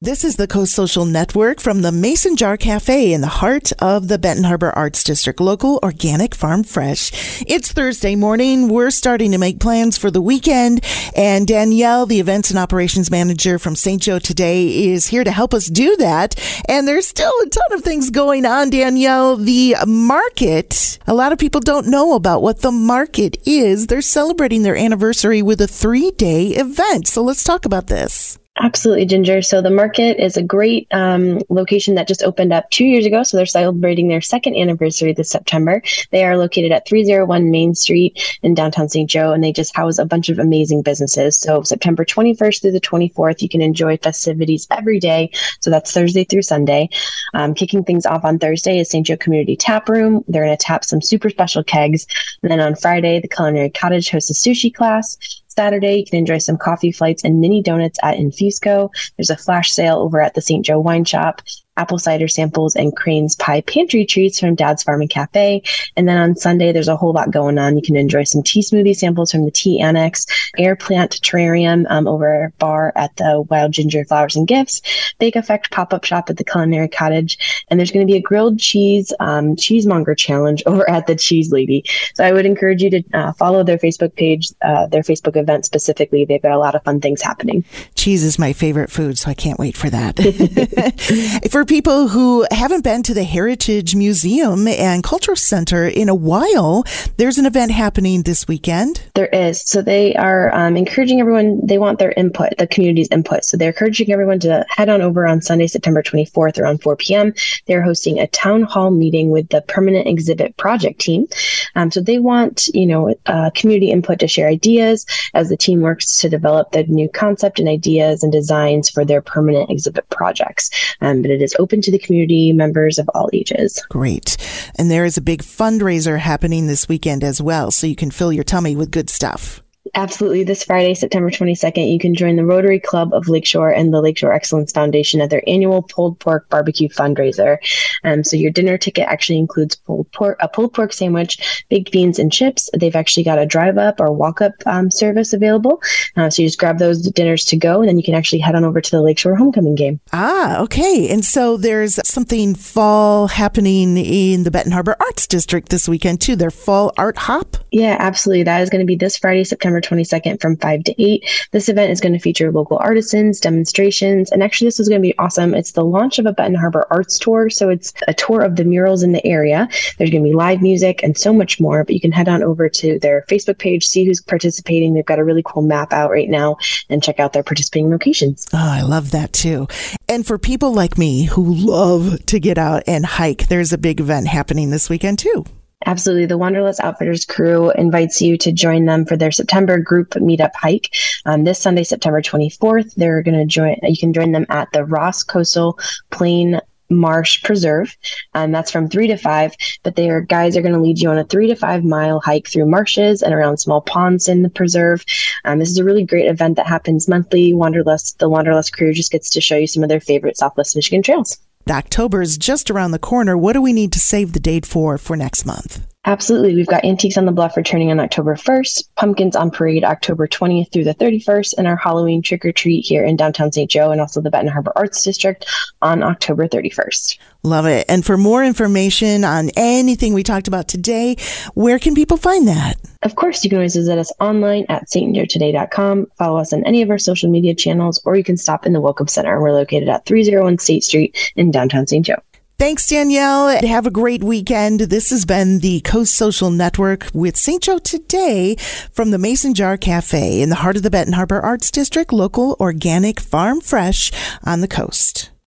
This is the Coast Social Network from the Mason Jar Cafe in the heart of the Benton Harbor Arts District. Local, organic, farm fresh. It's Thursday morning. We're starting to make plans for the weekend. And Danielle, the events and operations manager from St. Joe today, is here to help us do that. And there's still a ton of things going on, Danielle. The market, a lot of people don't know about what the market is. They're celebrating their anniversary with a three day event. So let's talk about this. Absolutely, Ginger. So the market is a great um, location that just opened up two years ago. So they're celebrating their second anniversary this September. They are located at 301 Main Street in downtown St. Joe, and they just house a bunch of amazing businesses. So September 21st through the 24th, you can enjoy festivities every day. So that's Thursday through Sunday. Um, kicking things off on Thursday is St. Joe Community Tap Room. They're going to tap some super special kegs. And then on Friday, the Culinary Cottage hosts a sushi class. Saturday, you can enjoy some coffee flights and mini donuts at Infusco. There's a flash sale over at the St. Joe Wine Shop apple cider samples, and Crane's Pie pantry treats from Dad's Farm and Cafe. And then on Sunday, there's a whole lot going on. You can enjoy some tea smoothie samples from the Tea Annex, Air Plant Terrarium um, over bar at the Wild Ginger Flowers and Gifts, Bake Effect pop up shop at the Culinary Cottage, and there's going to be a grilled cheese um, cheesemonger challenge over at the Cheese Lady. So I would encourage you to uh, follow their Facebook page, uh, their Facebook event specifically. They've got a lot of fun things happening. Cheese is my favorite food, so I can't wait for that. for people who haven't been to the Heritage Museum and Cultural Center in a while, there's an event happening this weekend. There is. So they are um, encouraging everyone, they want their input, the community's input. So they're encouraging everyone to head on over on Sunday, September 24th around 4 p.m. They're hosting a town hall meeting with the permanent exhibit project team. Um, so they want, you know, uh, community input to share ideas as the team works to develop the new concept and ideas and designs for their permanent exhibit projects. Um, but it is open to the community members of all ages. Great. And there is a big fundraiser happening this weekend as well, so you can fill your tummy with good stuff. Absolutely. This Friday, September 22nd, you can join the Rotary Club of Lakeshore and the Lakeshore Excellence Foundation at their annual pulled pork barbecue fundraiser. Um, so your dinner ticket actually includes pulled pork, a pulled pork sandwich, baked beans, and chips. They've actually got a drive up or walk up um, service available. Uh, so you just grab those dinners to go, and then you can actually head on over to the Lakeshore homecoming game. Ah, okay. And so there's something fall happening in the Benton Harbor Arts District this weekend too. Their fall art hop. Yeah, absolutely. That is going to be this Friday, September September 22nd from 5 to 8. This event is going to feature local artisans, demonstrations, and actually, this is going to be awesome. It's the launch of a Benton Harbor Arts Tour. So it's a tour of the murals in the area. There's going to be live music and so much more, but you can head on over to their Facebook page, see who's participating. They've got a really cool map out right now and check out their participating locations. Oh, I love that too. And for people like me who love to get out and hike, there's a big event happening this weekend too. Absolutely. The Wanderlust Outfitters crew invites you to join them for their September group meetup hike. Um, this Sunday, September 24th, they're going to join, you can join them at the Ross Coastal Plain Marsh Preserve. and that's from three to five, but their guys are going to lead you on a three to five mile hike through marshes and around small ponds in the preserve. Um, this is a really great event that happens monthly. Wanderlust, the Wanderlust crew just gets to show you some of their favorite Southwest Michigan trails. October is just around the corner. What do we need to save the date for for next month? Absolutely. We've got Antiques on the Bluff returning on October 1st, Pumpkins on Parade October 20th through the 31st, and our Halloween trick or treat here in downtown St. Joe and also the Benton Harbor Arts District on October 31st. Love it. And for more information on anything we talked about today, where can people find that? Of course, you can always visit us online at stjoetoday.com, follow us on any of our social media channels, or you can stop in the Welcome Center. We're located at 301 State Street in downtown St. Joe. Thanks, Danielle. Have a great weekend. This has been the Coast Social Network with St. Joe today from the Mason Jar Cafe in the heart of the Benton Harbor Arts District, local organic farm fresh on the coast.